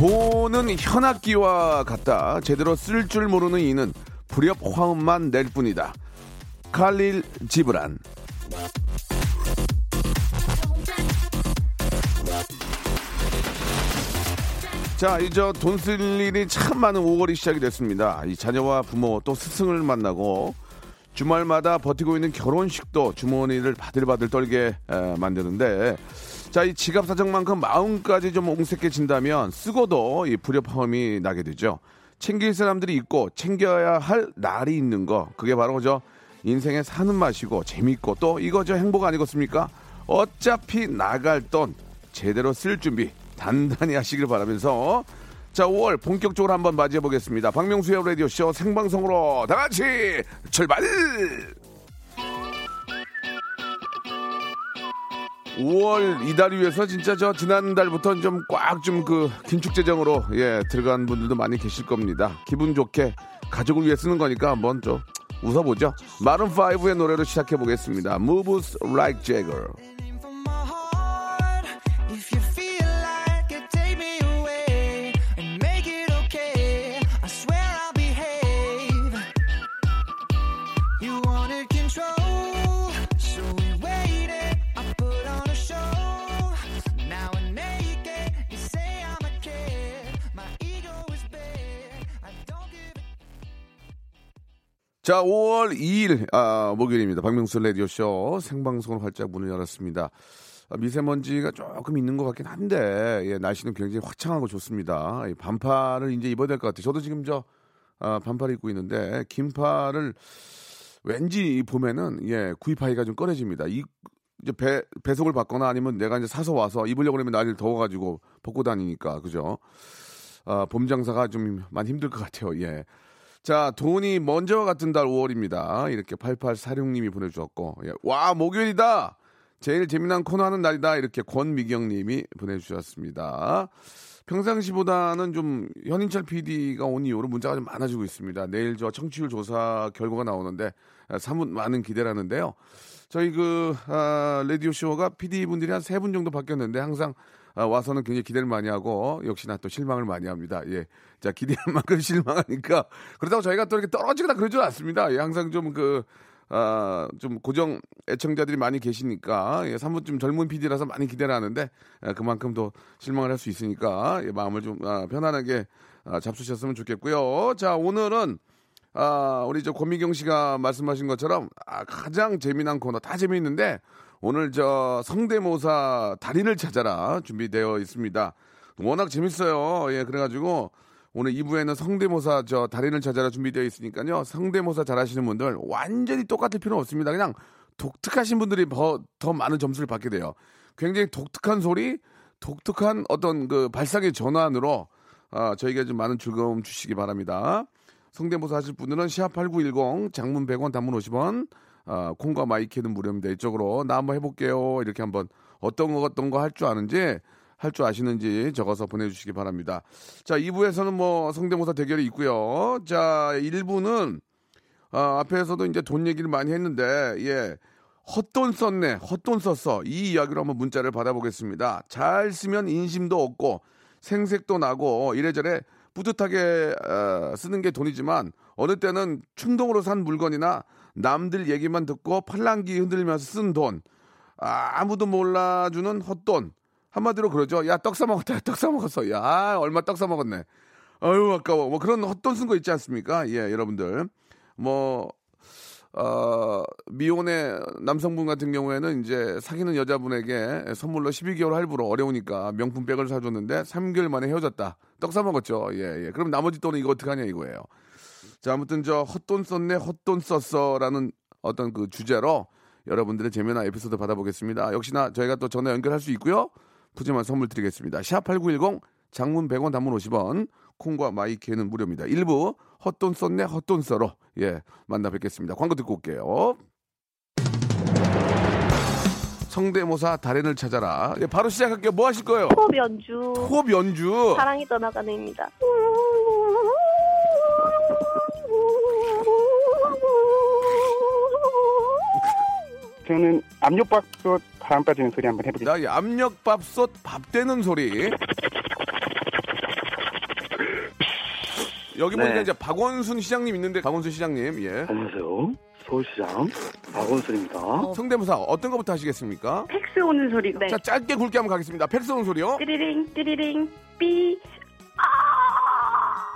돈은 현악기와 같다. 제대로 쓸 줄 모르는 이는 불협 화음만 낼 뿐이다. 칼릴 지브란. 자, 이제 돈 쓸 일이 참 많은 5월이 시작이 됐습니다. 이 자녀와 부모 또 스승을 만나고 주말마다 버티고 있는 결혼식도 주머니를 바들바들 떨게 에, 만드는데 자, 이 지갑 사정만큼 마음까지 좀 옹색해진다면 쓰고도 이 불협화음이 나게 되죠. 챙길 사람들이 있고 챙겨야 할 날이 있는 거. 그게 바로 저 인생의 사는 맛이고 재밌고 또 이거 저 행복 아니겠습니까? 어차피 나갈 돈 제대로 쓸 준비 단단히 하시길 바라면서 자, 5월 본격적으로 한번 맞이해 보겠습니다. 박명수의 라디오 쇼 생방송으로 다 같이 출발! 5월 이달 위해서 진짜 저 지난달부터 좀 꽉 좀 그 긴축 재정으로 예 들어간 분들도 많이 계실 겁니다. 기분 좋게 가족을 위해 쓰는 거니까 한번 좀 웃어보죠. 마룬 5의 노래로 시작해 보겠습니다. Moves Like Jagger. 자, 5월 2일 아, 목요일입니다. 박명수 라디오 쇼 생방송으로 활짝 문을 열었습니다. 아, 미세먼지가 조금 있는 것 같긴 한데 예, 날씨는 굉장히 화창하고 좋습니다. 이 반팔을 이제 입어야 될 것 같아요. 저도 지금 저 아, 반팔 입고 있는데 긴팔을 왠지 이 봄에는 예 구입하기가 좀 꺼려집니다. 이 이제 배 배송을 받거나 아니면 내가 이제 사서 와서 입으려고 그러면 날이 더워가지고 벗고 다니니까 그죠? 아, 봄 장사가 좀 많이 힘들 것 같아요. 예. 자, 돈이 먼저 같은 달 5월입니다. 이렇게 8846님이 보내주셨고, 예. 와, 목요일이다! 제일 재미난 코너 하는 날이다. 이렇게 권미경님이 보내주셨습니다. 평상시보다는 좀 현인철 PD가 온 이후로 문자가 좀 많아지고 있습니다. 내일 저 청취율 조사 결과가 나오는데 아, 사뭇 많은 기대라는데요. 저희 그 아, 라디오 쇼가 PD 분들이 한 세 분 정도 바뀌었는데 항상 아, 와서는 굉장히 기대를 많이 하고 역시나 또 실망을 많이 합니다. 예, 자 기대한 만큼 실망하니까 그렇다고 저희가 또 이렇게 떨어지거나 그러지 않습니다. 예, 항상 좀 그 아, 좀 고정 애청자들이 많이 계시니까 예, 사뭇 좀 젊은 PD라서 많이 기대를 하는데 예, 그만큼 또 실망을 할 수 있으니까 예, 마음을 좀 아, 편안하게 아, 잡수셨으면 좋겠고요. 자 오늘은 아, 우리 저 권미경 씨가 말씀하신 것처럼 아, 가장 재미난 코너 다 재미있는데 오늘 저 성대모사 달인을 찾아라 준비되어 있습니다. 워낙 재밌어요. 예, 그래가지고 오늘 2부에는 성대모사 저 달인을 찾아라 준비되어 있으니까요. 성대모사 잘하시는 분들 완전히 똑같을 필요는 없습니다. 그냥 독특하신 분들이 더, 더 많은 점수를 받게 돼요. 굉장히 독특한 소리, 독특한 어떤 그 발상의 전환으로 아, 저희가 좀 많은 즐거움 주시기 바랍니다. 성대모사 하실 분들은 시합 8910 장문 100원 단문 50원 아, 콩과 마이케이는 무료입니다. 이쪽으로 나 한번 해볼게요. 이렇게 한번 어떤 거 어떤 거 할 줄 아는지 할 줄 아시는지 적어서 보내주시기 바랍니다. 자 2부에서는 뭐 성대모사 대결이 있고요. 자 1부는 아, 앞에서도 이제 돈 얘기를 많이 했는데 예 헛돈 썼네 헛돈 썼어 이 이야기로 한번 문자를 받아보겠습니다. 잘 쓰면 인심도 얻고 생색도 나고 이래저래 뿌듯하게 어, 쓰는 게 돈이지만 어느 때는 충동으로 산 물건이나 남들 얘기만 듣고 팔랑기 흔들면서 쓴 돈 아, 아무도 몰라주는 헛돈 한마디로 그러죠 야 떡 사 먹었다 떡 사 먹었어 야 아, 얼마 떡 사 먹었네 아유 아까워 뭐 그런 헛돈 쓴 거 있지 않습니까 예 여러분들 뭐 어, 미혼의 남성분 같은 경우에는 이제 사귀는 여자분에게 선물로 12개월 할부로 어려우니까 명품 백을 사줬는데 3개월 만에 헤어졌다. 떡 사먹었죠. 예, 예. 그럼 나머지 돈은 이거 어떡하냐 이거예요. 자, 아무튼 저 헛돈 썼네, 헛돈 썼어라는 어떤 그 주제로 여러분들의 재미난 에피소드 받아보겠습니다. 역시나 저희가 또 전화 연결할 수 있고요. 푸짐한 선물 드리겠습니다. 샵8910 장문 100원 단문 50원 콩과 마이케이는 무료입니다. 1부 헛돈 썼네 헛돈 써로 예 만나 뵙겠습니다. 광고 듣고 올게요. 성대모사 달인을 찾아라. 예, 바로 시작할게요. 뭐 하실 거예요? 호흡 연주 호흡 연주. 사랑이 떠나가는입니다. 저는 압력밥솥 바람 빠지는 소리 한번 해보겠습니다. 자, 이 압력밥솥 밥 되는 소리. 여기 보니까 네. 이제 박원순 시장님 있는데 박원순 시장님 예 안녕하세요. 서울시장 박원순입니다. 성대모사 어떤 것부터 하시겠습니까? 팩스 오는 소리. 네. 자 짧게 굵게 한번 가겠습니다. 팩스 온 소리요. 띠리링 띠리링 삐.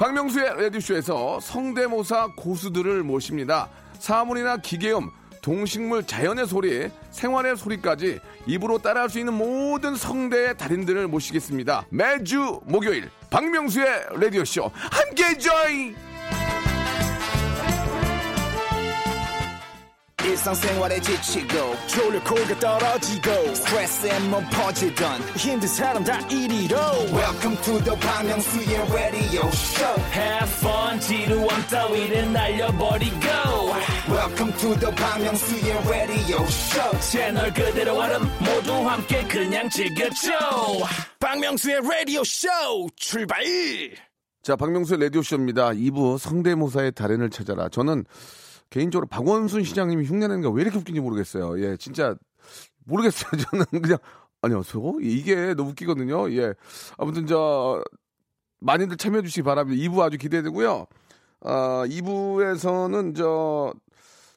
박명수의 라디오쇼에서 성대모사 고수들을 모십니다. 사물이나 기계음, 동식물, 자연의 소리, 생활의 소리까지 입으로 따라할 수 있는 모든 성대의 달인들을 모시겠습니다. 매주 목요일 박명수의 레디오쇼 함께 join! 일상생활에 지치고, 졸려 코가 떨어지고, 스트레스에 몸 퍼지던, 힘든 사람 다 이리로. welcome to the Bang Myung-soo's radio show Have fun 지루함 따위를 날려버리고 welcome to the Bang Myung-soo's radio show 채널 그대로 얼음 모두 함께 그냥 즐겨줘 박명수의 radio show 출발 자, 박명수의 라디오쇼입니다. 2부 성대모사의 달인을 찾아라. 저는 개인적으로 박원순 시장님이 흉내내는 게 왜 이렇게 웃긴지 모르겠어요. 예, 진짜 모르겠어요. 저는 그냥 안녕하세요. 이게 너무 웃기거든요. 예. 아무튼 저 많이들 참여해 주시기 바랍니다. 2부 아주 기대되고요. 아, 2부에서는 저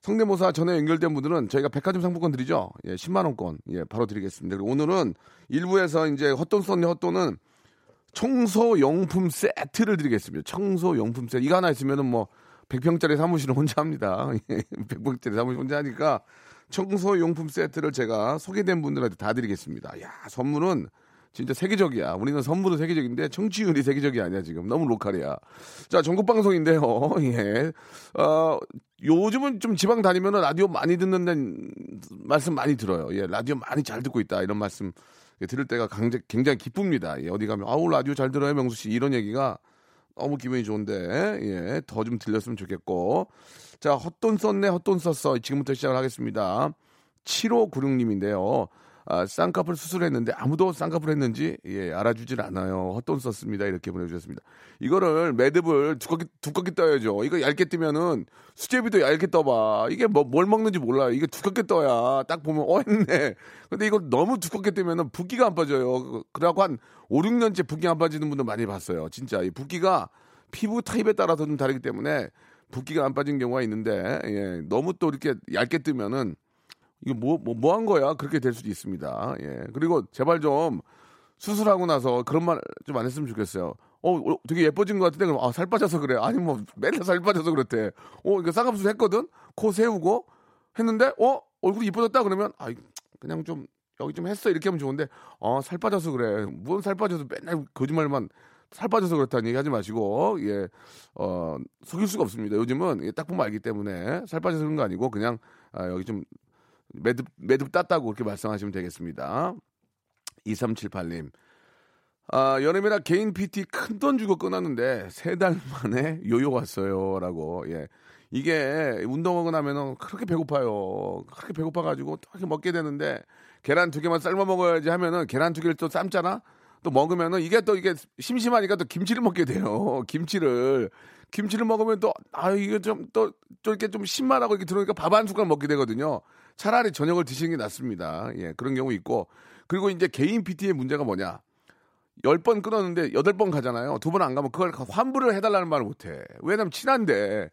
성대모사 전에 연결된 분들은 저희가 백화점 상품권 드리죠. 예, 10만 원권. 예, 바로 드리겠습니다. 그리고 오늘은 1부에서 이제 헛돈 썼네 헛돈은 청소 용품 세트를 드리겠습니다. 청소 용품 세트. 이거 하나 있으면은 뭐 100평짜리 사무실을 혼자 합니다. 100평짜리 사무실 혼자 하니까 청소 용품 세트를 제가 소개된 분들한테 다 드리겠습니다. 야, 선물은 진짜 세계적이야. 우리는 선물은 세계적인데 청취율이 세계적이 아니야, 지금. 너무 로컬이야. 자, 전국 방송인데요. 예. 어, 요즘은 좀 지방 다니면은 라디오 많이 듣는다는 말씀 많이 들어요. 예, 라디오 많이 잘 듣고 있다. 이런 말씀 예, 들을 때가 굉장히 기쁩니다. 예, 어디 가면 아우 라디오 잘 들어요, 명수 씨. 이런 얘기가 너무 기분이 좋은데 예, 더 좀 들렸으면 좋겠고. 자, 헛돈 썼네, 헛돈 썼어. 지금부터 시작을 하겠습니다. 7596님인데요. 아, 쌍꺼풀 수술했는데 아무도 쌍꺼풀 했는지 예, 알아주질 않아요. 헛돈 썼습니다. 이렇게 보내주셨습니다. 이거를 매듭을 두껍게 두껍게 떠야죠. 이거 얇게 뜨면은 수제비도 얇게 떠봐. 이게 뭐 뭘 먹는지 몰라요. 이게 두껍게 떠야 딱 보면 어 했네. 근데 이거 너무 두껍게 뜨면은 붓기가 안 빠져요. 그래갖고 한 5, 6년째 붓기 안 빠지는 분들 많이 봤어요. 진짜 이 붓기가 피부 타입에 따라서 좀 다르기 때문에 붓기가 안 빠진 경우가 있는데 예, 너무 또 이렇게 얇게 뜨면은 이거 뭐, 뭐, 뭐 한 거야? 그렇게 될 수도 있습니다. 예. 그리고 제발 좀 수술하고 나서 그런 말 좀 안 했으면 좋겠어요. 어, 어, 되게 예뻐진 것 같은데, 그럼, 아, 살 빠져서 그래. 아니, 뭐, 맨날 살 빠져서 그렇대. 어, 이거 쌍꺼풀 했거든? 코 세우고 했는데, 어, 얼굴이 이뻐졌다? 그러면, 아, 그냥 좀, 여기 좀 했어. 이렇게 하면 좋은데, 어, 살 빠져서 그래. 뭔 살 빠져서 맨날 거짓말만 살 빠져서 그렇다는 얘기 하지 마시고, 예, 어, 속일 수가 없습니다. 요즘은 예, 딱 보면 알기 때문에 살 빠져서 그런 거 아니고, 그냥, 아, 여기 좀 매듭, 매듭 땄다고 그렇게 말씀하시면 되겠습니다. 2378님. 아, 여름이라 개인 PT 큰 돈 주고 끊었는데 세 달 만에 요요 왔어요. 라고. 예. 이게 운동하고 나면은 그렇게 배고파요. 그렇게 배고파가지고 또 이렇게 먹게 되는데 계란 두 개만 삶아 먹어야지 하면은 계란 두 개를 또 삶잖아? 또 먹으면은 이게 또 이게 심심하니까 또 김치를 먹게 돼요. 김치를. 김치를 먹으면 또, 아, 이게 좀, 또, 또 이렇게 좀 신맛하고 이렇게 들어오니까 밥 한 숟갈 먹게 되거든요. 차라리 저녁을 드시는 게 낫습니다. 예, 그런 경우 있고. 그리고 이제 개인 PT의 문제가 뭐냐. 열번 끊었는데 여덟 번 가잖아요. 두 번 안 가면 그걸 환불을 해달라는 말을 못 해. 왜냐면 친한데.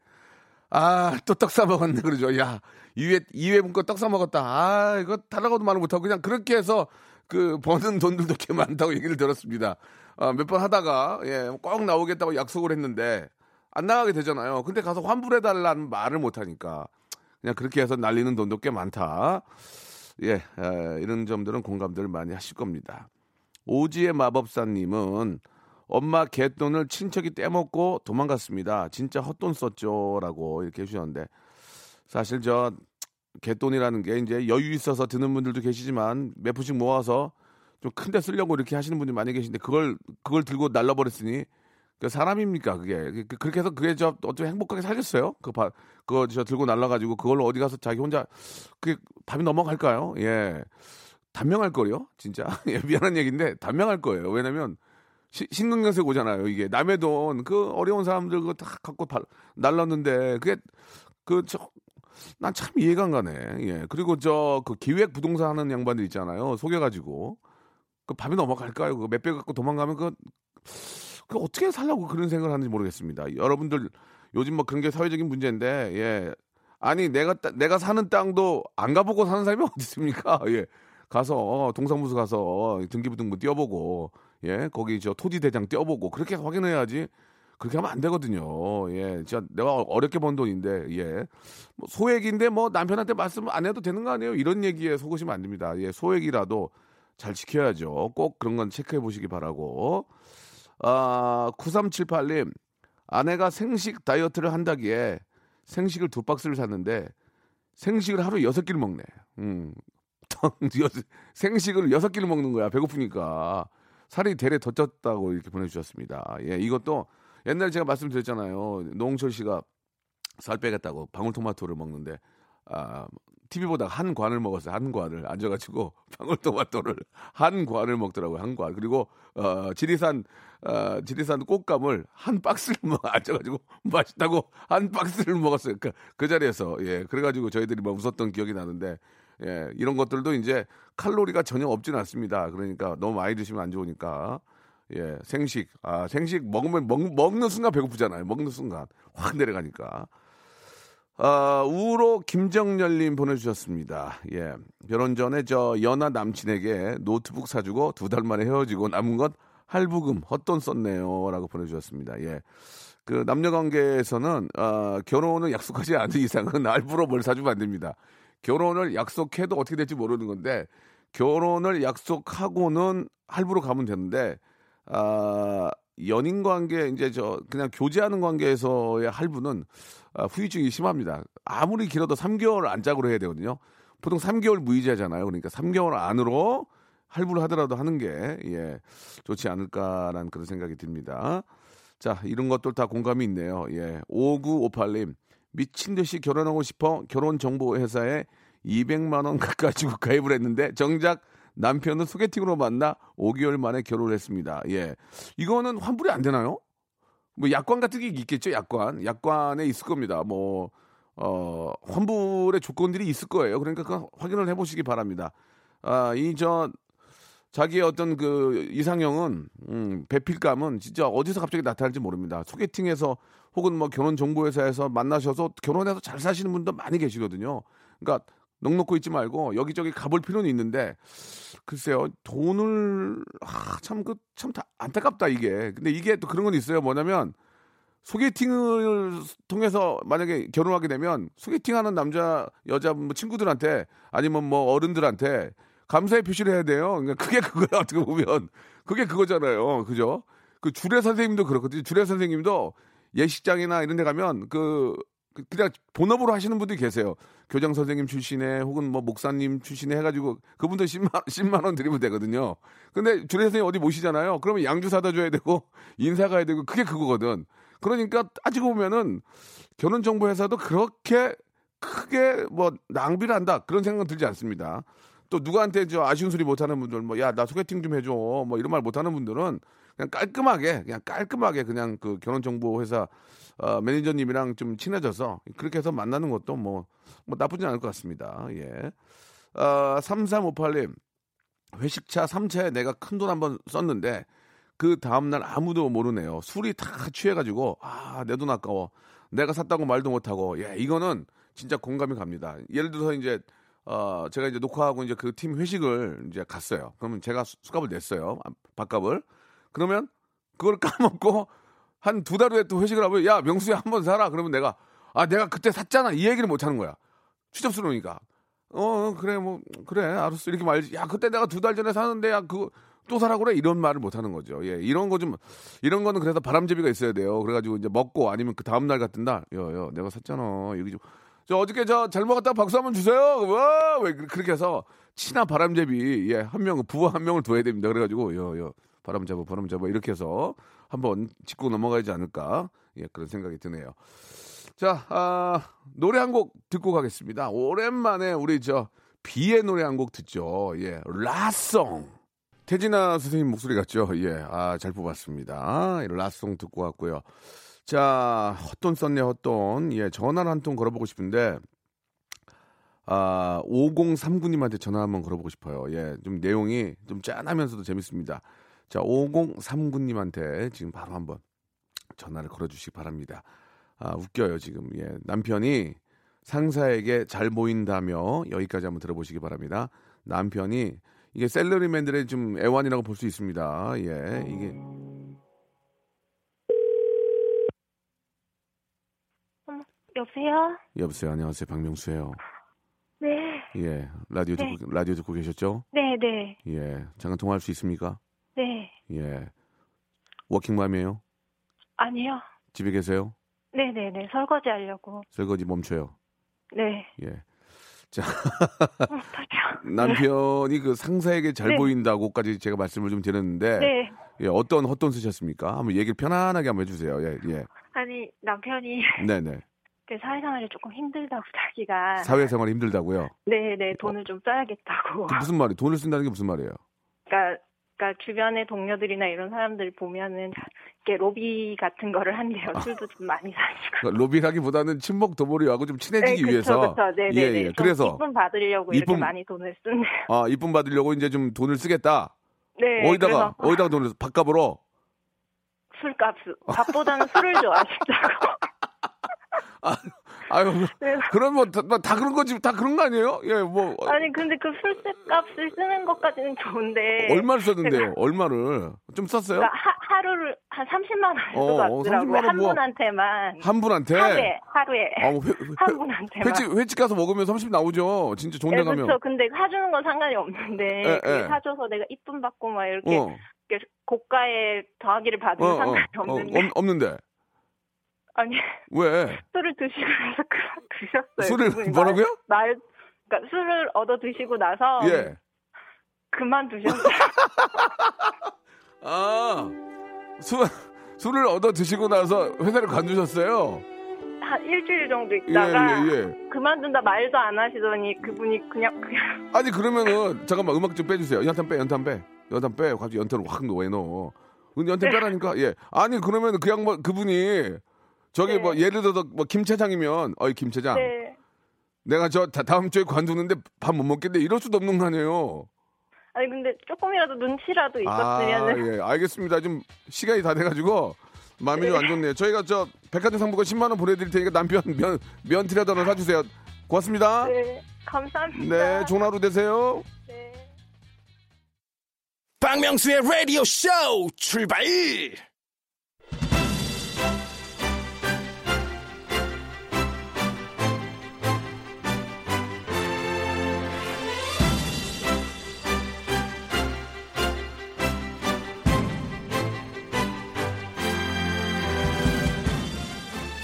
아, 또 떡 싸먹었네. 그러죠. 야, 2회, 2회 분 거 떡 싸먹었다. 아, 이거 달라고도 말을 못하고 그냥 그렇게 해서 그 버는 돈들도 꽤 많다고 얘기를 들었습니다. 아, 몇 번 하다가, 예, 꼭 나오겠다고 약속을 했는데 안 나가게 되잖아요. 근데 가서 환불해달라는 말을 못하니까 그냥 그렇게 해서 날리는 돈도 꽤 많다. 예, 에, 이런 점들은 공감들을 많이 하실 겁니다. 오지의 마법사님은 엄마 개돈을 친척이 떼먹고 도망갔습니다. 진짜 헛돈 썼죠 라고 이렇게 해주셨는데 사실 저 개돈이라는 게 이제 여유 있어서 드는 분들도 계시지만 몇 푼씩 모아서 좀 큰 데 쓰려고 이렇게 하시는 분이 많이 계신데 그걸 그걸 들고 날라버렸으니 그 사람입니까 그게 그- 그렇게 해서 그게 저 어떻게 행복하게 살겠어요? 그 바, 그거 저 들고 날라가지고 그걸로 어디 가서 자기 혼자 그게 밥이 넘어갈까요? 예. 단명할 거요, 진짜. 예, 미안한 얘기인데 단명할 거예요. 왜냐면 시- 신경쇠 오잖아요. 이게 남의 돈 그 어려운 사람들 그거 다 갖고 발- 날랐는데 그게 그저 난 참 이해가 안 가네. 예. 그리고 저 그 기획 부동산 하는 양반들 있잖아요. 속여가지고 그 밥이 넘어갈까요? 그 몇백 갖고 도망가면 그, 그 어떻게 살라고 그런 생각을 하는지 모르겠습니다. 여러분들 요즘 뭐 그런 게 사회적인 문제인데 예. 아니 내가 따- 내가 사는 땅도 안 가보고 사는 사람이 어디 있습니까? 예. 가서 어, 동사무소 가서 등기부등본 띄워보고 예 거기 저 토지 대장 띄워보고 그렇게 확인해야지 그렇게 하면 안 되거든요. 예, 진짜 내가 어렵게 번 돈인데 예 뭐 소액인데 뭐 남편한테 말씀 안 해도 되는 거 아니에요? 이런 얘기에 속으시면 안 됩니다. 예, 소액이라도 잘 지켜야죠. 꼭 그런 건 체크해 보시기 바라고. 아, 9378님 아내가 생식 다이어트를 한다기에 생식을 두 박스를 샀는데 생식을 하루 여섯 끼를 먹네. 음. 생식을 여섯 끼를 먹는 거야. 배고프니까. 살이 대래 더 쪘다고 이렇게 보내주셨습니다. 예, 이것도 옛날에 제가 말씀드렸잖아요. 노홍철 씨가 살 빼겠다고 방울토마토를 먹는데, 아, TV 보다가 한 관을 먹었어요. 한 관을. 앉아가지고 방울토마토를 한 관을 먹더라고요. 한 관. 그리고, 어, 지리산, 어, 지리산 꽃감을 한 박스를 먹, 앉아가지고 맛있다고 한 박스를 먹었어요. 그, 그 자리에서. 예. 그래가지고 저희들이 막 웃었던 기억이 나는데, 예, 이런 것들도 이제 칼로리가 전혀 없지는 않습니다. 그러니까 너무 많이 드시면 안 좋으니까. 예, 생식. 아, 생식 먹으면 먹, 먹는 순간 배고프잖아요. 먹는 순간 확 내려가니까. 아, 우로 김정열님 보내주셨습니다. 예, 결혼 전에 저 연하 남친에게 노트북 사주고 두 달 만에 헤어지고 남은 건 할부금 헛돈 썼네요라고 보내주셨습니다. 예. 그 남녀 관계에서는 어, 결혼을 약속하지 않은 이상은 할부로 뭘 사주면 안 됩니다. 결혼을 약속해도 어떻게 될지 모르는 건데 결혼을 약속하고는 할부로 가면 되는데 아 연인 관계 이제 저 그냥 교제하는 관계에서의 할부는 아, 후유증이 심합니다. 아무리 길어도 3개월 안짝으로 해야 되거든요. 보통 3개월 무이자잖아요. 그러니까 3개월 안으로 할부를 하더라도 하는 게 예, 좋지 않을까라는 그런 생각이 듭니다. 자, 이런 것들 다 공감이 있네요. 예. 5958님. 미친 듯이 결혼하고 싶어 결혼 정보 회사에 200만 원 가지고 가입을 했는데 정작 남편은 소개팅으로 만나 5개월 만에 결혼을 했습니다. 예. 이거는 환불이 안 되나요? 뭐 약관 같은 게 있겠죠, 약관. 약관에 있을 겁니다. 뭐 어, 환불의 조건들이 있을 거예요. 그러니까 그 확인을 해 보시기 바랍니다. 아, 이 저 자기의 어떤 그 이상형은 음, 배필감은 진짜 어디서 갑자기 나타날지 모릅니다. 소개팅에서 혹은 뭐 결혼 정보회사에서 만나셔서 결혼해서 잘 사시는 분도 많이 계시거든요. 그러니까 넉 놓고 있지 말고 여기저기 가볼 필요는 있는데 글쎄요 돈을 아, 참그 참다 안타깝다 이게. 근데 이게 또 그런 건 있어요. 뭐냐면 소개팅을 통해서 만약에 결혼하게 되면 소개팅하는 남자 여자 뭐 친구들한테 아니면 뭐 어른들한테 감사의 표시를 해야 돼요. 그러니까 그게 그거야 어떻게 보면 그게 그거잖아요. 그죠? 그 주례 선생님도 그렇거든요. 주례 선생님도 예식장이나 이런 데 가면 그 그- 그냥 본업으로 하시는 분들이 계세요. 교장 선생님 출신에 혹은 뭐 목사님 출신에 해가지고 그분들 10만, 10만 원 드리면 되거든요. 근데 주례 선생님 어디 모시잖아요. 그러면 양주 사다 줘야 되고 인사 가야 되고 그게 그거거든. 그러니까 따지고 보면은 결혼정보회사도 그렇게 크게 뭐 낭비를 한다 그런 생각은 들지 않습니다. 또 누구한테 저 아쉬운 소리 못하는 분들 뭐 야 나 소개팅 좀 해줘 뭐 이런 말 못하는 분들은 그냥 깔끔하게 그냥 깔끔하게 그냥 그 결혼 정보 회사 어, 매니저님이랑 좀 친해져서 그렇게 해서 만나는 것도 뭐, 뭐 나쁘진 않을 것 같습니다. 예. 어, 3358님, 회식차 3차에 내가 큰 돈 한번 썼는데 그 다음날 아무도 모르네요. 술이 다 취해가지고, 아, 내 돈 아까워. 내가 샀다고 말도 못하고, 예, 이거는 진짜 공감이 갑니다. 예를 들어서 이제, 어, 제가 이제 녹화하고 이제 그 팀 회식을 이제 갔어요. 그러면 제가 수- 수갑을 냈어요. 아, 밥값을. 그러면 그걸 까먹고 한 두 달 후에 또 회식을 하면 야 명수야 한 번 사라. 그러면 내가 아 내가 그때 샀잖아. 이 얘기를 못 하는 거야. 추접스러우니까. 어 그래 뭐 그래 알았어. 이렇게 말지 야 그때 내가 두 달 전에 사는데 야 그거 또 사라 그래? 이런 말을 못 하는 거죠. 예 이런 거 좀 이런 거는 그래서 바람잡이가 있어야 돼요. 그래가지고 이제 먹고 아니면 그 다음 날 같은 날 여여 내가 샀잖아. 여기 좀 저 어저께 저 잘 먹었다 박수 한번 주세요. 와, 왜 그- 그렇게 해서 친한 바람잡이 예, 한 명, 부하 한 명을 둬야 됩니다. 그래가지고 요, 요, 바람 잡아, 바람 잡아 이렇게 해서 한번 짚고 넘어가지 않을까 예, 그런 생각이 드네요. 자, 아, 노래 한 곡 듣고 가겠습니다. 오랜만에 우리 저 비의 노래 한 곡 듣죠. 예, 라송. 태진아 선생님 목소리 같죠? 예, 아, 잘 뽑았습니다. 예, 라송 듣고 왔고요. 자, 헛돈 썼네, 헛돈. 예, 전화를 한 통 걸어보고 싶은데, 아, 5039님한테 전화 한번 걸어보고 싶어요. 예, 좀 내용이 좀 짠하면서도 재밌습니다. 자, 5039님한테 지금 바로 한번 전화를 걸어주시기 바랍니다. 아, 웃겨요, 지금. 예, 남편이 상사에게 잘 보인다며 여기까지 한번 들어보시기 바랍니다. 남편이 이게 셀러리맨들의 좀 애완이라고 볼 수 있습니다. 예, 이게 여보세요? 여보세요, 안녕하세요, 박명수예요. 네. 예, 라디오 네. 듣고 라디오 듣고 계셨죠? 네, 네. 예, 잠깐 통화할 수 있습니까? 네. 예, 워킹맘이에요? 아니요. 집에 계세요? 네, 네, 네. 설거지 하려고. 설거지 멈춰요. 네. 예, 어, 다리야. 남편이 그 상사에게 잘 네. 보인다고까지 제가 말씀을 좀 드렸는데 네. 예, 어떤 헛돈 쓰셨습니까? 한번 얘기를 편안하게 한번 해주세요. 예, 예, 아니, 남편이 네, 네. 그 사회생활이 조금 힘들다고 자기가. 사회생활이 힘들다고요? 네, 네. 돈을 좀 써야겠다고. 그 무슨 말이? 돈을 쓴다는 게 무슨 말이에요? 그러니까, 그러니까 주변의 동료들이나 이런 사람들 보면은 이렇게 로비 같은 거를 한대요. 아. 술도 좀 많이 사시고. 그러니까 로비라기보다는 친목 도모리하고 좀 친해지기 네, 위해서. 그쵸, 그쵸. 네, 네, 예, 네. 예. 좀 그래서 이쁨 받으려고 이렇게 이쁨- 많이 돈을 쓴대요. 아 이쁨 받으려고 이제 좀 돈을 쓰겠다. 네. 어디다가 어디다가 돈을 밥값으로? 술값, 밥보다는 술을 좋아하신다고. 아유 네. 그런 뭐다 다 그런 거지 다 그런 거 아니에요? 예 뭐 아니 근데 그 술값을 쓰는 것까지는 좋은데 얼마를 썼는데요? 얼마를 좀 썼어요? 그러니까 하, 하루를 한 30만 원 어, 어, 정도 받더라고요 30만 원한 뭐- 분한테만 한 분한테 하루에 하루에 아, 뭐 회, 한 회, 분한테만 횟집 횟집 가서 먹으면 30 나오죠. 진짜 좋은 데 네, 가면. 그렇죠. 근데 사주는 건 상관이 없는데 에, 그게 에. 사줘서 내가 이쁨 받고 막 이렇게, 어, 고가의 더하기를 어, 받으면 어, 상관이 어, 없는데 없- 없는데 아니 왜? 술을 드시고 나서 그, 드셨어요. 술을 뭐라고요? 말, 말 그러니까 술을 얻어 드시고 나서 예. 그만 두셨어요. 아, 술, 술을 얻어 드시고 나서 회사를 관두셨어요? 한 일주일 정도 예, 있다가 예, 예. 그만둔다 말도 안 하시더니 그분이 그냥 그냥 아니, 그러면은, 잠깐만, 음악 좀 빼주세요. 연탄 빼, 연탄 빼. 연탄 빼. 갑자기 연탄을 확 넣어, 왜 넣어. 연탄 네. 빼라니까? 예. 아니, 그러면 그 양반, 그분이, 저기 네. 뭐, 예를 들어서, 뭐, 김 차장이면, 어이, 김 차장. 네. 내가 저 다, 다음 주에 관두는데 밥 못 먹겠네. 이럴 수도 없는 거 아니에요. 아니 근데 조금이라도 눈치라도 아, 있었으면은 예. 알겠습니다. 좀 시간이 다 돼가지고 마음이 좀안 좋네요. 저희가 저 백화점 상품권 10만 원 보내드릴 테니까 남편 면 면티라도 하나 사주세요. 고맙습니다. 네 감사합니다. 네, 좋은 하루 되세요. 네. 박명수의 라디오 쇼 출발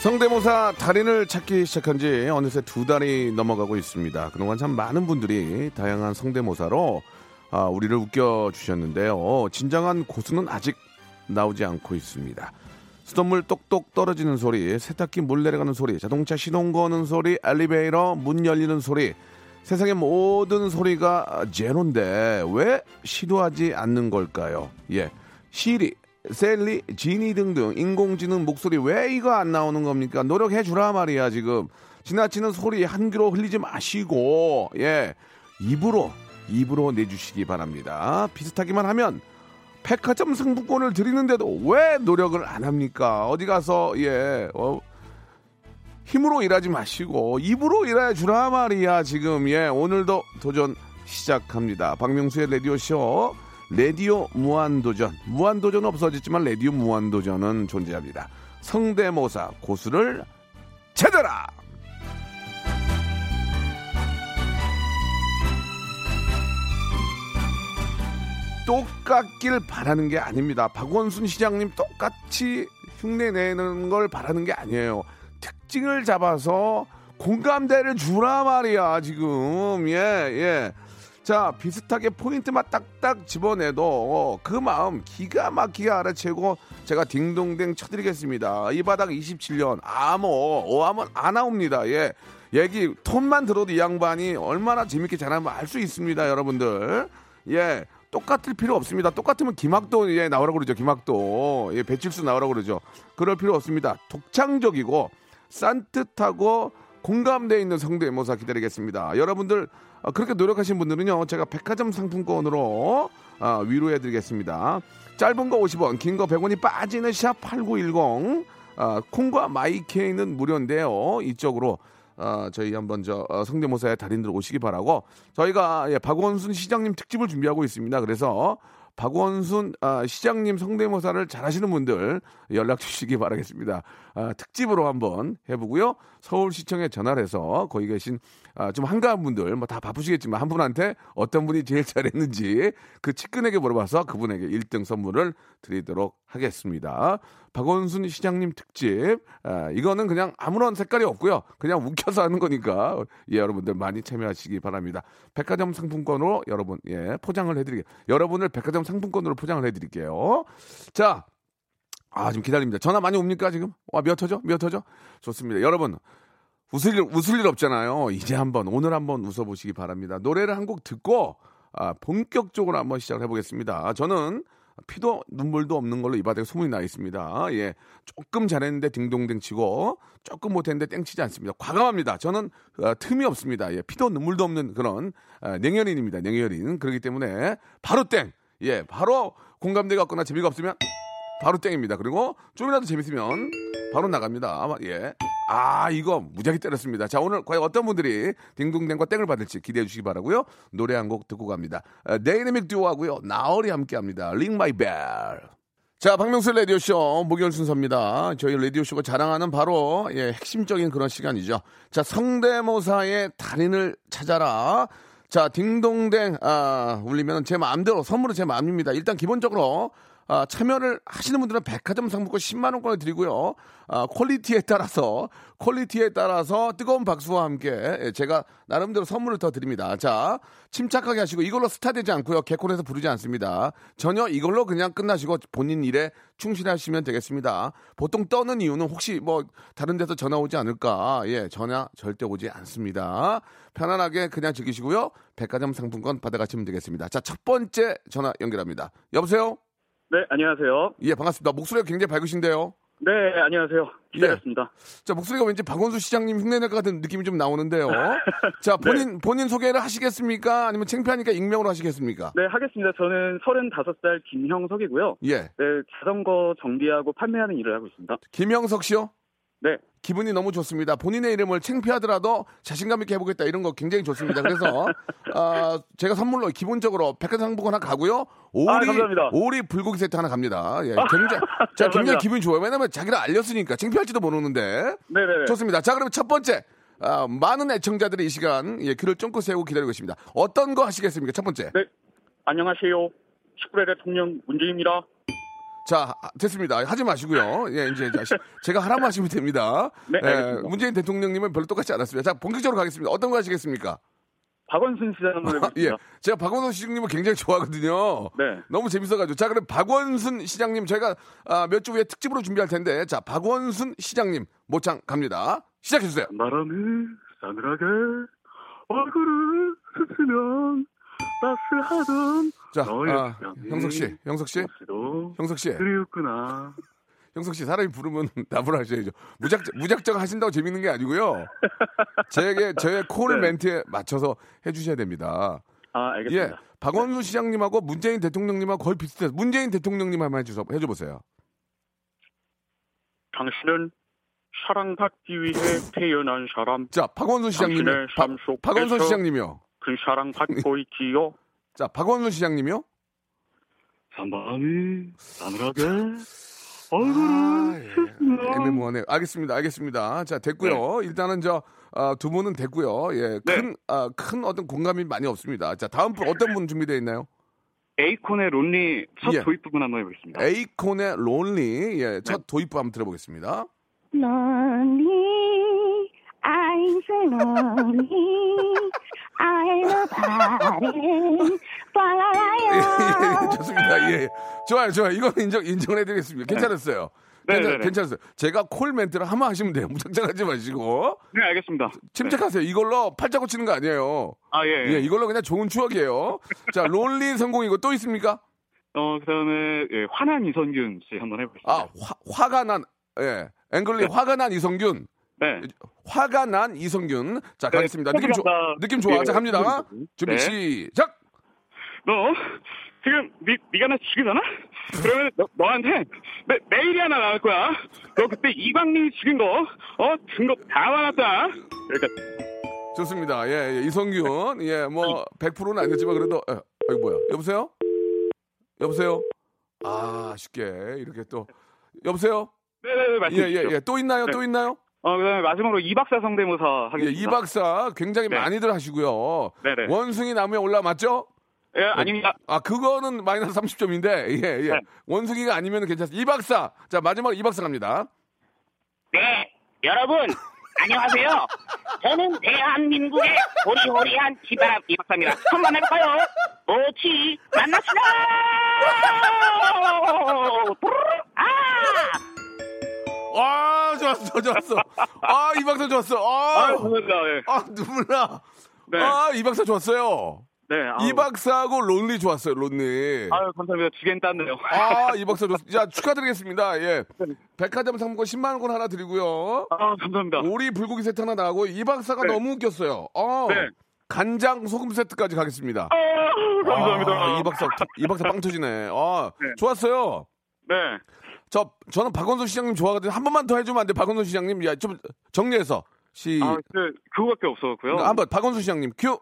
성대모사 달인을 찾기 시작한 지 어느새 두 달이 넘어가고 있습니다. 그동안 참 많은 분들이 다양한 성대모사로 아, 우리를 웃겨주셨는데요. 진정한 고수는 아직 나오지 않고 있습니다. 수돗물 똑똑 떨어지는 소리, 세탁기 물 내려가는 소리, 자동차 시동 거는 소리, 엘리베이터 문 열리는 소리, 세상의 모든 소리가 제로인데 왜 시도하지 않는 걸까요? 예, 시리, 셀리, 지니 등등 인공지능 목소리 왜 이거 안 나오는 겁니까? 노력해 주라 말이야 지금 지나치는 소리 한 귀로 흘리지 마시고 예 입으로 입으로 내주시기 바랍니다. 비슷하기만 하면 백화점 상품권을 드리는데도 왜 노력을 안 합니까? 어디 가서 예 어, 힘으로 일하지 마시고 입으로 일해 주라 말이야 지금 예 오늘도 도전 시작합니다. 박명수의 라디오 쇼 라디오 무한도전 무한도전 없어졌지만 라디오 무한도전은 존재합니다. 성대모사 고수를 찾아라. 똑같길 바라는 게 아닙니다. 박원순 시장님 똑같이 흉내 내는 걸 바라는 게 아니에요. 특징을 잡아서 공감대를 주라 말이야 지금 예 예. 자 비슷하게 포인트만 딱딱 집어내도 어, 그 마음 기가 막히게 알아채고 제가 딩동댕 쳐드리겠습니다. 이 바닥 27년 암호 오함은 안 나옵니다. 예 얘기 톤만 들어도 이 양반이 얼마나 재밌게 잘하면 알 수 있습니다, 여러분들. 예. 똑같을 필요 없습니다. 똑같으면 김학도 예 나오라고 그러죠. 김학도 예 배칠수 나오라고 그러죠. 그럴 필요 없습니다. 독창적이고 산뜻하고 공감대 있는 성대모사 기다리겠습니다. 여러분들 어, 그렇게 노력하신 분들은요 제가 백화점 상품권으로 어, 위로해드리겠습니다. 짧은 거 50원, 긴 거 100원이 빠지는 샵 8910 어, 콩과 마이케이는 무료인데요. 이쪽으로 어, 저희 한번 저 어, 성대모사의 달인들 오시기 바라고 저희가 예, 박원순 시장님 특집을 준비하고 있습니다. 그래서 박원순 아, 시장님 성대모사를 잘하시는 분들 연락 주시기 바라겠습니다. 아, 특집으로 한번 해보고요. 서울시청에 전화를 해서 거기 계신 아, 좀 한가한 분들 뭐 다 바쁘시겠지만 한 분한테 어떤 분이 제일 잘했는지 그 측근에게 물어봐서 그분에게 1등 선물을 드리도록 하겠습니다. 박원순 시장님 특집 아, 이거는 그냥 아무런 색깔이 없고요. 그냥 웃겨서 하는 거니까 예, 여러분들 많이 참여하시기 바랍니다. 백화점 상품권으로 여러분 예, 포장을 해드리게 여러분을 백화점 상품권으로 포장을 해드릴게요. 자. 아, 지금 기다립니다. 전화 많이 옵니까, 지금? 와, 몇 터죠? 몇 터죠? 좋습니다. 여러분, 웃을 일, 웃을 일 없잖아요. 이제 한번, 오늘 한번 웃어보시기 바랍니다. 노래를 한 곡 듣고, 아, 본격적으로 한번 시작을 해보겠습니다. 저는 피도 눈물도 없는 걸로 이 바닥에 소문이 나 있습니다. 예. 조금 잘했는데 딩동댕 치고, 조금 못했는데 땡 치지 않습니다. 과감합니다. 저는 아, 틈이 없습니다. 예. 피도 눈물도 없는 그런 아, 냉혈인입니다. 냉혈인. 그렇기 때문에 바로 땡! 예. 바로 공감대가 없거나 재미가 없으면 바로 땡입니다. 그리고 좀이라도 재밌으면 바로 나갑니다. 예. 아 이거 무지하게 때렸습니다. 자 오늘 과연 어떤 분들이 딩동댕과 땡을 받을지 기대해 주시기 바라고요. 노래 한 곡 듣고 갑니다. 어, 다이나믹 듀오하고요. 나얼이 함께 합니다. Ring My Bell. 자, 박명수 라디오쇼 목요일 순서입니다. 저희 라디오쇼가 자랑하는 바로 예, 핵심적인 그런 시간이죠. 자, 성대모사의 달인을 찾아라. 자, 딩동댕 아, 울리면 제 마음대로 선물은 제 마음입니다. 일단 기본적으로 아, 참여를 하시는 분들은 백화점 상품권 10만 원권을 드리고요. 아, quality에 따라서 quality에 따라서 뜨거운 박수와 함께 예, 제가 나름대로 선물을 더 드립니다. 자, 침착하게 하시고 이걸로 스타 되지 않고요. 개콘에서 부르지 않습니다. 전혀 이걸로 그냥 끝나시고 본인 일에 충실하시면 되겠습니다. 보통 떠는 이유는 혹시 뭐 다른 데서 전화 오지 않을까? 예, 전화 절대 오지 않습니다. 편안하게 그냥 즐기시고요. 백화점 상품권 받아가시면 되겠습니다. 자, 첫 번째 전화 연결합니다. 여보세요? 네, 안녕하세요. 예, 반갑습니다. 목소리가 굉장히 밝으신데요. 네, 안녕하세요. 기다렸습니다. 자, 목소리가 왠지 박원수 시장님 흉내낼 것 같은 느낌이 좀 나오는데요. 자, 본인, 본인 소개를 하시겠습니까? 아니면 창피하니까 익명으로 하시겠습니까? 네, 하겠습니다. 저는 35살 김형석이고요. 예. 네, 자전거 정비하고 판매하는 일을 하고 있습니다. 김영석 씨요? 네. 기분이 너무 좋습니다. 본인의 이름을 창피하더라도 자신감 있게 해보겠다 이런 거 굉장히 좋습니다. 그래서 아, 제가 선물로 기본적으로 백화점 상품권 하나 가고요. 오리 아. 오리 불고기 세트 하나 갑니다. 예, 굉장히 제가 굉장히. 기분이 좋아요. 왜냐면 자기를 알렸으니까 창피할지도 모르는데 네네네. 좋습니다. 자, 그러면 첫 번째 아, 많은 애청자들이 이 시간 예, 귀를 쫑긋 세우고 기다리고 있습니다. 어떤 거 하시겠습니까? 첫 번째. 네, 안녕하세요. 19대 대통령 문재인입니다. 자, 아, 됐습니다. 하지 마시고요. 예, 이제 제가 하라고 하시면 됩니다. 네, 예. 문재인 대통령님은 별로 똑같지 않았습니다. 자, 본격적으로 가겠습니다. 어떤 거 하시겠습니까? 박원순 시장 한번 예, 해보겠습니다. 제가 박원순 시장님을 굉장히 좋아하거든요. 네. 너무 재밌어가지고. 자, 그럼 박원순 시장님 저희가 아, 몇 주 후에 특집으로 준비할 텐데, 자, 박원순 시장님 모창 갑니다. 시작해주세요. 바람이 싸늘하게 얼굴을 스치면 따스하던 자, 너의 아. 형석 씨, 형석 씨, 도 형석 씨, 그리웠구나. 형석 씨 사람이 부르면 답을 하셔야죠. 무작정, 무작정 하신다고 재밌는 게 아니고요. 제게 저의 콜 네. 멘트에 맞춰서 해주셔야 됩니다. 아, 예, 알겠습니다. 박원순 시장님하고 문재인 대통령님하고 거의 비슷해서 문재인 대통령님 한번 해주서 해줘보세요. 당신은 사랑받기 위해 태어난 사람. 자, 박원순 속에서 박원순 시장님이요. 그 사랑받고 있지요. 자, 박원순 시장님이요. 산밤이 싸늘하게 아, 얼굴을 예. 애매모호하네요. 알겠습니다. 알겠습니다. 자, 됐고요. 일단은 저, 아, 두 분은 됐고요. 예. 네. 큰, 아, 큰 어떤 공감이 많이 없습니다. 자, 다음 분 어떤 분 준비되어 있나요? 에이콘의 론리 첫 예. 도입 부분 한번 해보겠습니다. 에이콘의 론리. 예, 첫 네. 도입 부 한번 들어보겠습니다. Lonely, I slowly. I'm a party. 예, 좋습니다. 예. 좋아요, 좋아요. 이건 인정, 인정해드리겠습니다. 괜찮았어요. 네, 괜찮, 네, 네. 괜찮았어요. 제가 콜 멘트를 한번 하시면 돼요. 무작정 하지 마시고. 네, 알겠습니다. 침착하세요. 이걸로 팔자 고 치는 거 아니에요. 아, 예. 예, 이걸로 그냥 좋은 추억이에요. 자, 론리 성공이고 또 있습니까? 어, 그 다음에, 예, 화난 이선균 씨 한번 해보겠습니다. 아, 화, 화가 난, 예. 앵글리 화가 난 이성균. 네. 화가 난 이성균. 자, 가겠습니다. 느낌, 좋, 감사합니다. 느낌 좋아. 네, 자, 갑니다. 준비, 네. 시작! 너, 지금, 니, 니가 나 죽이잖아? 그러면 너, 너한테 매, 메일이 하나 나올 거야. 너 그때 이광민이 죽인 거, 어? 증거 다 많았다. 그러니까, 좋습니다. 예, 예. 이성균. 예, 뭐, 100%는 아니겠지만 그래도, 예. 아이 뭐야. 여보세요? 여보세요? 아, 쉽게. 이렇게 또. 여보세요? 네네네, 예, 말씀해 예, 주십시오. 예. 또 있나요? 네. 또 있나요? 어, 그 다음에 마지막으로 이박사 성대모사 예, 하겠습니다. 이 박사 굉장히 네. 많이들 하시고요. 네네. 원숭이 나무에 올라 맞죠? 예, 아닙니다. 아, 그거는 마이너스 30점인데, 예, 예. 네. 원숭이가 아니면 괜찮습니다. 이 박사. 자, 마지막 이 박사 갑니다. 네, 여러분 안녕하세요. 저는 대한민국의 호리호리한 지바람 이 박사입니다. 한번 해볼까요? 오치 만납시다. 아, 아, 좋았어, 좋았어. 아, 이 박사 좋았어. 아, 아, 감사합니다. 예. 아 눈물 나. 네. 아, 이 박사 좋았어요. 네. 이 박사하고 론리 좋았어요, 론리. 아유, 감사합니다. 두 개는 땄네요. 아, 이 박사 좋습니다. 자, 축하드리겠습니다. 예. 백화점 상품권 10만원 하나 드리고요. 아, 감사합니다. 오리 불고기 세트 하나 나가고, 이 박사가 네. 너무 웃겼어요. 어. 네. 간장 소금 세트까지 가겠습니다. 아, 감사합니다. 아, 이 박사, 이 박사 빵 터지네. 아, 네. 좋았어요. 네. 저, 저는 박원순 시장님 좋아하거든요. 한 번만 더 해주면 안 돼, 박원순 시장님. 야, 좀 정리해서. 시, 아, 그, 그거밖에 없었고요. 한번 박원순 시장님 큐.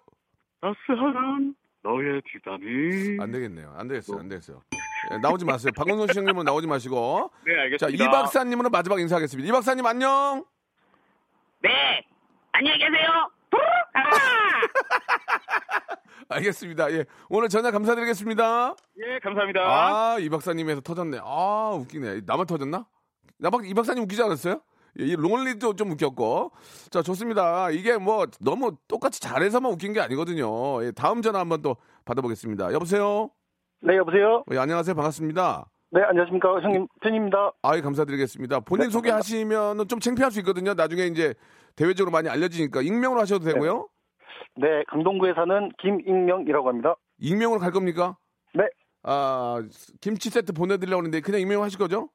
따스한 너의 뒷담이. 안 되겠네요. 안 되겠어요. 안 되겠어요. 예, 나오지 마세요. 박원순 시장님은 나오지 마시고. 네, 자, 알겠습니다. 이 박사님으로 마지막 인사하겠습니다. 이 박사님 안녕. 네, 안녕히 계세요. 아, 알겠습니다. 예. 오늘 전화 감사드리겠습니다. 예, 감사합니다. 아, 이 박사님에서 터졌네. 아, 웃기네. 나만 터졌나? 나 박, 이 박사님 웃기지 않았어요? 예, 이 롱리도 좀 웃겼고. 자, 좋습니다. 이게 뭐 너무 똑같이 잘해서만 웃긴 게 아니거든요. 예, 다음 전화 한번 또 받아보겠습니다. 여보세요? 네, 여보세요? 예, 안녕하세요. 반갑습니다. 네, 안녕하십니까. 형님, 팬입니다. 아이, 감사드리겠습니다. 본인 네, 소개하시면은 좀 창피할 수 있거든요. 나중에 이제 대외적으로 많이 알려지니까 익명으로 하셔도 되고요. 네, 강동구에 사는 김익명이라고 합니다. 익명으로 갈 겁니까? 네. 아, 김치 세트 보내드리려고 하는데 그냥 익명 하실 거죠?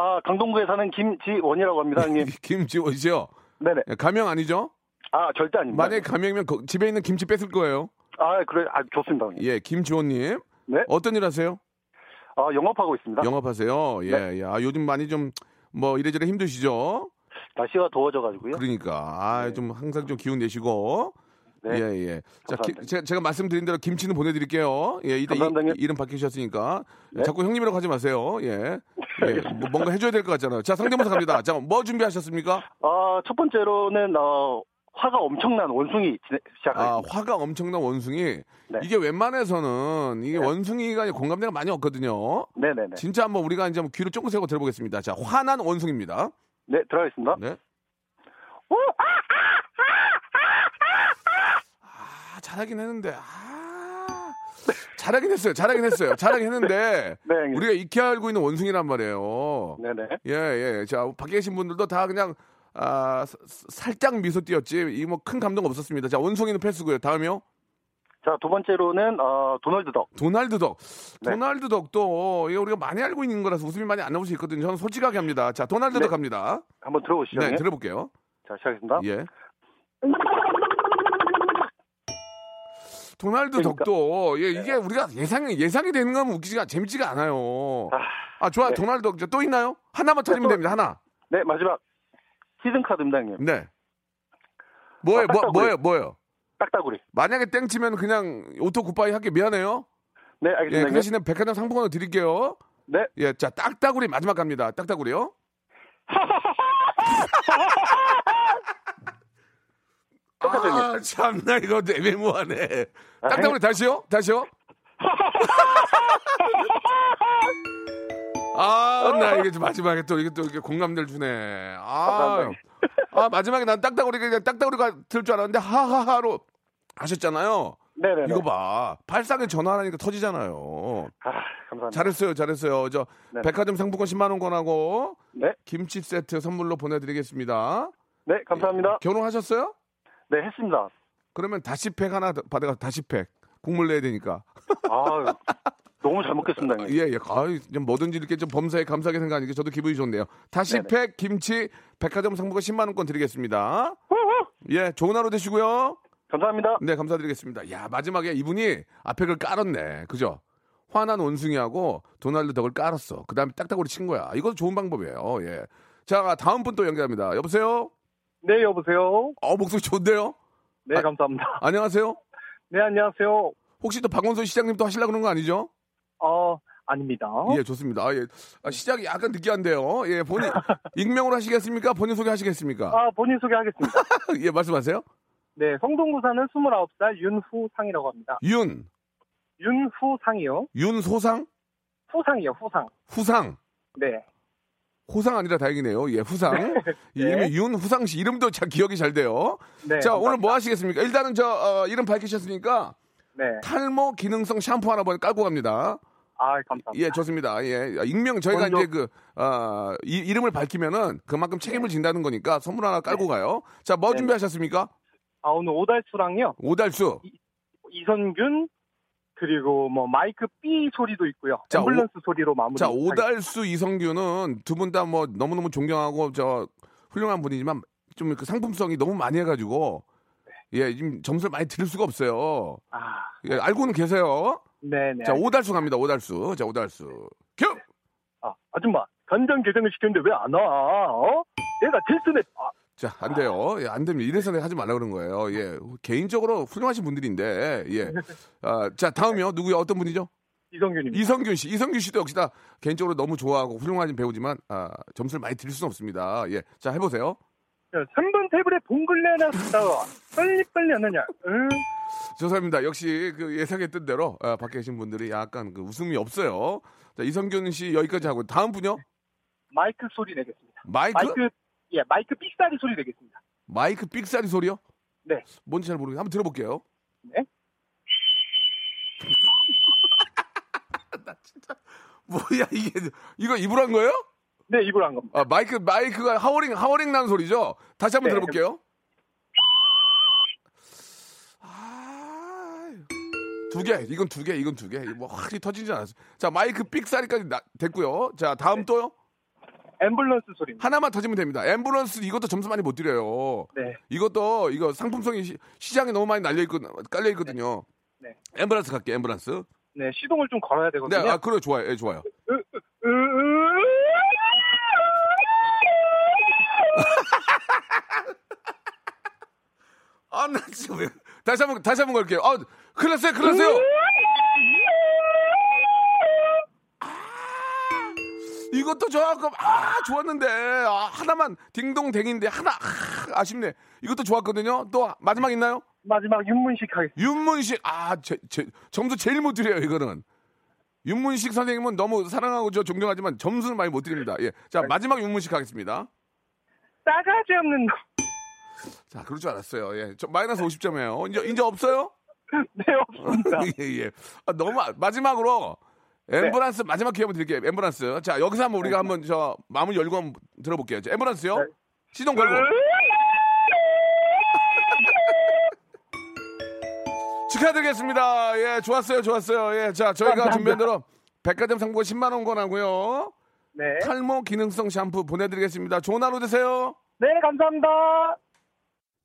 아, 강동구에 사는 김지원이라고 합니다, 형님. 김지원 씨요. 네네. 예, 가명 아니죠? 아, 절대 아닙니다. 만약에 가명이면 거- 집에 있는 김치 뺏을 거예요. 아, 그래, 아, 좋습니다, 형님. 예, 김지원님. 네. 어떤 일 하세요? 아, 영업하고 있습니다. 영업하세요. 예, 네. 예. 아, 요즘 많이 좀 뭐 이래저래 힘드시죠? 날씨가 더워져가지고요. 그러니까 아, 좀 항상 좀 기운 내시고. 네. 예, 예. 자. 기- 제가, 제가 말씀드린 대로 김치는 보내드릴게요. 예, 이따 이. 이름 바뀌셨으니까. 네. 자꾸 형님이라고 하지 마세요. 예. 예. 뭐, 뭔가 해줘야 될 것 같잖아요. 자, 상대모사 갑니다. 자, 뭐 준비하셨습니까? 아, 첫 번째로는, 어, 화가 엄청난 원숭이 진행- 아, 시작하겠습니다. 화가 엄청난 원숭이. 네. 이게 웬만해서는 이게 원숭이가 공감대가 많이 없거든요. 네 네 네. 진짜 한번 우리가 이제 한번 귀를 쫑긋 세고 들어보겠습니다. 자, 화난 원숭입니다. 네, 들어가겠습니다. 네. 아, 잘하긴 했는데. 아. 잘하긴 했어요. 잘하긴 했어요. 잘하긴 했는데 네. 우리가 익히 알고 있는 원숭이란 말이에요. 네네. 예, 예. 자, 밖에 계신 분들도 다 그냥 아, 사- 살짝 미소 띄었지. 이 뭐 큰 감동 없었습니다. 자, 원숭이는 패스고요. 다음이요. 자, 두 번째로는, 어, 도널드 덕. 도날드 덕. 네. 도날드 덕도 우리가 많이 알고 있는 거라서 웃음이 많이 안 나올 수 있거든요. 저는 솔직하게 합니다. 자, 도날드 네. 덕 갑니다. 한번 들어보시죠. 네, 형님. 들어볼게요. 자, 시작하겠습니다. 예. 도날드 그러니까. 덕도 예, 이게 우리가 예상이 예상이 되는 건 웃기지가 재밌지가 않아요. 아, 아 좋아 네. 도날드 덕. 또 있나요? 하나만 터지면 또- 됩니다. 하나. 네, 마지막. 히든 카드입니다, 형님. 네. 뭐예요? 아, 뭐. 뭐예요? 뭐예요? 딱따구리. 만약에 땡 치면 그냥 auto goodbye 할게 미안해요. 네, 예, 알겠습니다. 그 형님. 대신에 백화점 상품권을 드릴게요. 네. 예, 자 딱따구리 마지막 갑니다. 딱따구리요. 똑같아요. 아, 참나 이거 애매모하네. 딱딱으로 다시요? 다시요? 아, 나 이게 좀 마지막에 또 이게 또 이게 공감대를 주네. 아. 아, 마지막에 난 딱따구리가 그냥 딱따구리가 들 줄 알았는데 하하하로 하셨잖아요. 네네네. 이거 봐. 발상에 전화하니까 터지잖아요. 아, 감사합니다. 잘했어요, 잘했어요. 저 네. 백화점 상품권 10만 원권하고 네. 김치 세트 선물로 보내드리겠습니다. 네, 감사합니다. 결혼하셨어요? 네, 했습니다. 그러면 다시 팩 하나 더 받아가 다시 팩 국물 내야 되니까. 아, 너무 잘 먹겠습니다. 형님. 예, 예. 아유, 좀 뭐든지 이렇게 좀 범사에 감사하게 생각하니까 저도 기분이 좋네요. 다시 팩 김치 백화점 상품권 10만 원권 드리겠습니다. 예, 좋은 하루 되시고요. 감사합니다. 네, 감사드리겠습니다. 야, 마지막에 이분이 앞에 걸 깔았네. 그죠? 화난 원숭이하고 도날드 덕을 깔았어. 그 다음에 딱딱으로 친 거야. 이것도 좋은 방법이에요. 예. 자, 다음 분 또 연결합니다. 여보세요? 네, 여보세요. 어, 목소리 좋은데요? 네, 아. 감사합니다. 안녕하세요? 네, 안녕하세요. 혹시 또 박원순 시장님 또 하시려고 그러는 거 아니죠? 어, 아닙니다. 예, 좋습니다. 아, 예. 아, 시작이 약간 느끼한데요. 예, 본인, 익명으로 하시겠습니까? 본인 소개 하시겠습니까? 아, 본인 소개하겠습니다. 예, 말씀하세요. 네, 성동구 사는 29살 윤후상이라고 합니다. 윤, 윤후상이요? 윤소상? 후상이요, 후상. 후상. 네. 호상 아니라 다행이네요. 예, 후상. 이 이름이 윤후상 씨. 이름도 참 기억이 잘 돼요. 네. 자, 오늘 뭐 하시겠습니까? 일단은 저, 어, 이름 밝히셨으니까 네. 탈모 기능성 샴푸 하나 번 깔고 갑니다. 아, 감사합니다. 예, 좋습니다. 예. 익명, 저희가 먼저- 이제 그, 어, 이, 이름을 밝히면은 그만큼 책임을 진다는 거니까 선물 하나 깔고 가요. 자, 뭐 네. 준비하셨습니까? 아, 오늘 오달수랑요. 오달수. 이선균 그리고 뭐 마이크 B 소리도 있고요. 자, 앰뷸런스 소리로 마무리. 자, 오달수, 이성규는 두 분 다 뭐 너무너무 존경하고 저 훌륭한 분이지만 좀 그 상품성이 너무 많이 해가지고 예, 지금 점수를 많이 드릴 수가 없어요. 아, 예, 알고는 계세요. 네, 네. 자, 오달수 갑니다, 오달수. 자, 오달수. 큐! 아, 아줌마 간장 게장을 시켰는데 왜 안 와? 어? 얘가 실수네. 아, 자, 안 돼요. 예, 안 됩니다. 이래서 하지 말라 그런 거예요. 예. 개인적으로 훌륭하신 분들인데, 예. 아, 자, 다음이요. 누구요? 어떤 분이죠? 이성균입니다. 이성균 씨. 이성균 씨도 역시 다 개인적으로 너무 좋아하고 훌륭한 배우지만, 아, 점수를 많이 드릴 수는 없습니다. 예. 자, 해보세요. 자, 3번 테이블에 봉글레 놨다. 빨리 빨리 안 하냐? 응? 죄송합니다. 역시 그 예상했던 대로 아, 밖에 계신 분들이 약간 그 웃음이 없어요. 자, 이성균 씨 여기까지 하고 다음 분요. 마이크 소리 내겠습니다. 마이크? 마이크, 예, 마이크 삑사리 소리 내겠습니다. 마이크 삑사리 소리요? 네. 뭔지 잘 모르겠어요. 한번 들어볼게요. 네. 나 진짜 뭐야 이게 이거 입으로 한 거예요? 네, 입으로 한 겁니다. 아 마이크 마이크가 하워링 하워링 나는 소리죠? 다시 한번 네. 들어볼게요. 아, 두 개, 이건 두 개, 이건 두 개. 뭐 확이 터지지 않았어. 자 마이크 삑사리까지 나- 됐고요. 자 다음 또요. 앰뷸런스 소리입니다. 하나만 터지면 됩니다. 앰뷸런스 이것도 점수 많이 못 드려요. 네. 이것도 이거 상품성이 시, 장에 너무 많이 날려 있거 깔려 있거든요. 네. 앰뷸런스 갈게 앰뷸런스. 네, 시동을 좀 걸어야 네, 되거든요. 아 그래 좋아요, 예, 좋아요. 아, 나왜 다시 한번 다시 한번 걸게요. 아, 큰일 났어요, 큰일 났어요. 이것도 조금 아 좋았는데 아, 하나만 딩동댕인데 하나 아, 아쉽네. 이것도 좋았거든요. 또 마지막 있나요? 마지막 윤문식 하겠습니다. 윤문식 아 제, 제, 점수 제일 못 드려요 이거는. 윤문식 선생님은 너무 사랑하고 저 존경하지만 점수는 많이 못 드립니다. 예, 자 마지막 윤문식 하겠습니다. 싸가지 없는 놈. 자 그럴 줄 알았어요. 예, 저 마이너스 50점이에요. 이제 이제 없어요? 네, 없습니다. 예, 예. 아, 너무 마- 마지막으로 엠브란스 마지막 기회 한번 드릴게요. 엠브란스. 자 여기서 한번 우리가 한번 저 마음을 열고 한번 들어볼게요. 자, 엠브란스요. 네. 시동 걸고. 축하드리겠습니다. 예, 좋았어요, 좋았어요. 예, 자 저희가. 준비한 대로 백화점 상품 10만 원권 하고요. 네. 탈모 기능성 샴푸 보내드리겠습니다. 좋은 하루 되세요. 네, 감사합니다.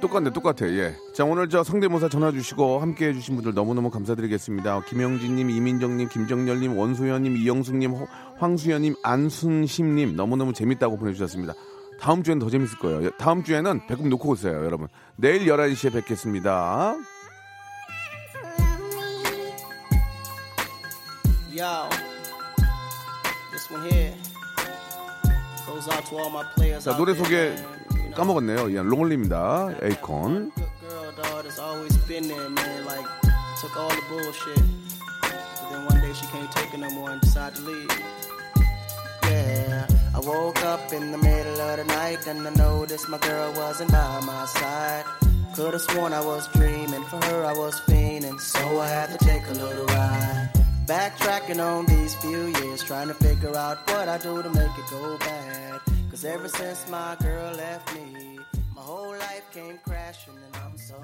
똑같네, 똑같아, 예. 자, 오늘 저 성대모사 전화 주시고 함께 해주신 분들 너무너무 감사드리겠습니다. 김영진님, 이민정님, 김정열님, 원소연님, 이영숙님, 허- 황수연님, 안순심님 너무너무 재밌다고 보내주셨습니다. 다음 주엔 더 재밌을 거예요. 예, 다음 주에는 배꼽 놓고 오세요, 여러분. 내일 11시에 뵙겠습니다. Yo, this one here goes out to all my players. 자, 노래 소개 까먹었네요. 예, 롱홀리입니다. 에이콘. good girl, dog, that's always been there, man. Like, took all the bullshit. But then one day she can't take it no more and decided to leave. Yeah, I woke up in the middle of the night and I noticed my girl wasn't by my side. Could have sworn I was dreaming, for her I was fiending, so I had to take a little ride. Backtracking on these few years, trying to figure out what I do to make it go bad. Cause ever since my girl left me, my whole life came crashing and I'm so